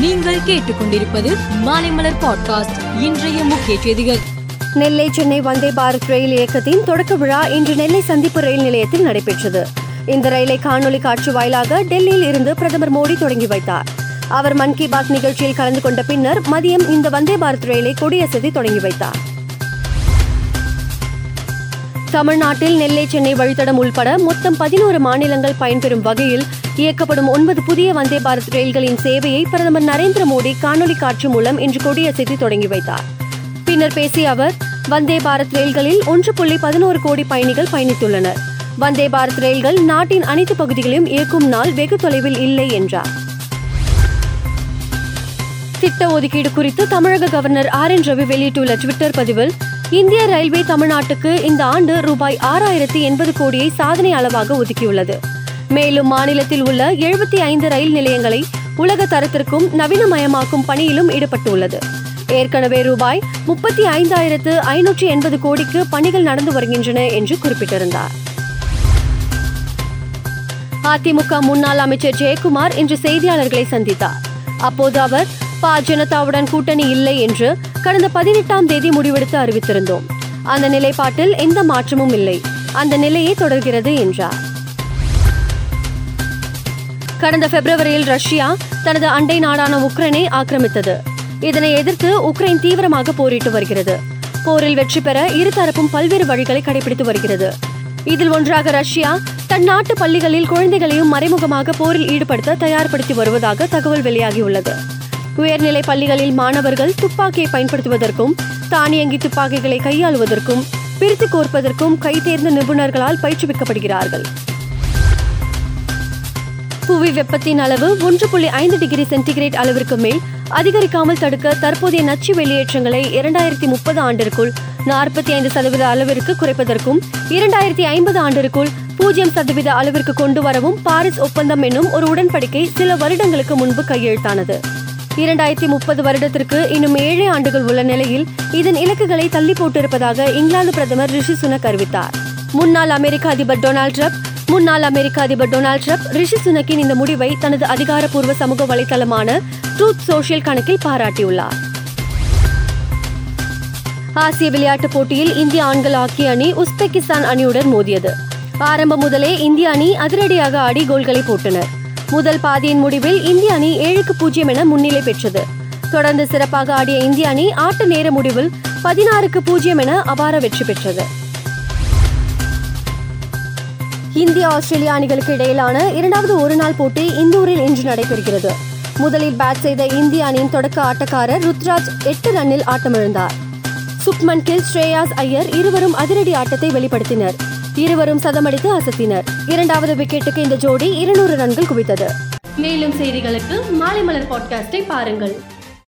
நீங்கள் கேட்டுக்கொண்டிருப்பது மாலைமலர் பாட்காஸ்ட் இன்றைய முக்கிய செய்திகள். நெல்லை சென்னை வந்தே பாரத் ரயில் இயக்கத்தின் தொடக்க விழா இன்று நெல்லை சந்திப்பு ரயில் நிலையத்தில் நடைபெற்றது. இந்த ரயிலை காணொலி காட்சி வாயிலாக டெல்லியில் இருந்து பிரதமர் மோடி தொடங்கி வைத்தார். அவர் மன் கி பாத் நிகழ்ச்சியில் கலந்து கொண்ட பின்னர் மதியம் இந்த வந்தே பாரத் ரயிலை கொடியசதி தொடங்கி வைத்தார். தமிழ்நாட்டில் நெல்லை சென்னை வழித்தடம் உள்பட மொத்தம் பதினோரு மாநிலங்கள் பயன்பெறும் வகையில் இயக்கப்படும் ஒன்பது புதிய வந்தே பாரத் ரயில்களின் சேவையை பிரதமர் நரேந்திர மோடி காணொலி காட்சி மூலம் இன்று கொடியசைத்து தொடங்கி வைத்தார். பின்னர் பேசிய அவர் வந்தே பாரத் ரயில்களில் ஒன்று புள்ளி பதினோரு கோடி பயணிகள் பயணித்துள்ளனர். வந்தே பாரத் ரயில்கள் நாட்டின் அனைத்து பகுதிகளையும் இயக்கும் நாள் வெகு தொலைவில் இல்லை என்றார். திட்ட ஒதுக்கீடு குறித்து தமிழக கவர்னர் ஆர் என் ரவி வெளியிட்டுள்ள ட்விட்டர் பதிவில் இந்திய ரயில்வே தமிழ்நாட்டுக்கு இந்த ஆண்டு ரூபாய் ஆறாயிரத்தி எண்பது கோடியை சாதனை அளவாக ஒதுக்கியுள்ளது. மேலும் மாநிலத்தில் உள்ள எழுபத்தி ஐந்து ரயில் நிலையங்களை உலக தரத்திற்கும் நவீனமயமாக்கும் பணியிலும் ஈடுபட்டுள்ளது. ஏற்கனவே ரூபாய் முப்பத்தி ஐந்தாயிரத்து ஐநூற்றி எண்பது கோடிக்கு பணிகள் நடந்து வருகின்றன என்று குறிப்பிட்டிருந்தார். அதிமுக முன்னாள் அமைச்சர் ஜெயக்குமார் இன்று செய்தியாளர்களை சந்தித்தார். அப்போது அவர் பா ஜனதாவுடன் கூட்டணி இல்லை என்று கடந்த பதினெட்டாம் தேதி முடிவெடுத்து அறிவித்திருந்தோம். அந்த நிலைப்பாட்டில் எந்த மாற்றமும் இல்லை. அந்த நிலையே தொடர்கிறது என்றார். கடந்த பிப்ரவரியில் ரஷ்யா தனது அண்டை நாடான உக்ரைனை ஆக்கிரமித்தது. இதனை எதிர்த்து உக்ரைன் தீவிரமாக போரிட்டு வருகிறது. போரில் வெற்றி பெற இருதரப்பும் பல்வேறு வழிகளை கடைபிடித்து வருகிறது. இதில் ஒன்றாக ரஷ்யா தன் நாட்டு பள்ளிகளில் குழந்தைகளையும் மறைமுகமாக போரில் ஈடுபடுத்த தயார்படுத்தி வருவதாக தகவல் வெளியாகியுள்ளது. உயர்நிலை பள்ளிகளில் மாணவர்கள் துப்பாக்கியை பயன்படுத்துவதற்கும் தானியங்கி துப்பாக்கிகளை கையாளுவதற்கும் பிரித்து கோர்ப்பதற்கும் கைதேர்ந்த நிபுணர்களால் பயிற்றுவிக்கப்படுகிறார்கள். புவி வெப்பத்தின் அளவு ஒன்று புள்ளி ஐந்து டிகிரி சென்டிகிரேட் அளவிற்கு மேல் அதிகரிக்காமல் தடுக்க தற்போதைய நச்சு வெளியேற்றங்களை இரண்டாயிரத்தி முப்பது ஆண்டிற்குள் நாற்பத்தி ஐந்து சதவீத அளவிற்கு குறைப்பதற்கும் இரண்டாயிரத்தி ஐம்பது ஆண்டிற்குள் பூஜ்ஜியம் சதவீத அளவிற்கு கொண்டு வரவும் பாரிஸ் ஒப்பந்தம் என்னும் ஒரு உடன்படிக்கை சில வருடங்களுக்கு முன்பு கையெழுத்தானது. இரண்டாயிரத்தி முப்பது வருடத்திற்கு இன்னும் ஏழு ஆண்டுகள் உள்ள நிலையில் இதன் இலக்குகளை தள்ளி போட்டிருப்பதாக இங்கிலாந்து பிரதமர் ரிஷி சுனக் அறிவித்தார். முன்னாள் அமெரிக்க அதிபர் டொனால்ட் ட்ரம்ப் முன்னாள் அமெரிக்க அதிபர் டொனால்ட் ட்ரம்ப் ரிஷி சுனக்கின் இந்த முடிவை தனது அதிகாரப்பூர்வ சமூக வலைதளமான ட்ரூத் சோஷியல் கணக்கில் பாராட்டியுள்ளார். ஆசிய விளையாட்டுப் போட்டியில் இந்திய ஆண்கள் ஹாக்கி அணி உஸ்பெகிஸ்தான் அணியுடன் மோதியது. ஆரம்பம் முதலே இந்திய அணி அதிரடியாக ஆடி கோல்களை போட்டனர். முதல் பாதியின் முடிவில் இந்திய அணி ஏழுக்கு பூஜ்ஜியம் என முன்னிலை பெற்றது. தொடர்ந்து சிறப்பாக ஆடிய இந்திய அணி ஆட்ட நேர முடிவில் பதினாறுக்கு பூஜ்ஜியம் என அபார வெற்றி பெற்றது. இந்திய ஆஸ்திரேலிய அணிகளுக்கு இடையிலான இரண்டாவது ஒருநாள் போட்டி இந்தூரில் இன்று நடைபெறுகிறது. முதலில் பேட் செய்த இந்திய அணியின் தொடக்க ஆட்டக்காரர் ருத்ராஜ் எட்டு ரன்னில் ஆட்டமிழந்தார். சுப்மன் கில் ஸ்ரேயாஸ் ஐயர் இருவரும் அதிரடி ஆட்டத்தை வெளிப்படுத்தினர். இருவரும் சதமடித்து அசத்தினர். இரண்டாவது விக்கெட்டுக்கு இந்த ஜோடி இருநூறு ரன்கள் குவித்தது. மேலும் செய்திகளுக்கு மாலை மலர் பாட்காஸ்டை பாருங்கள்.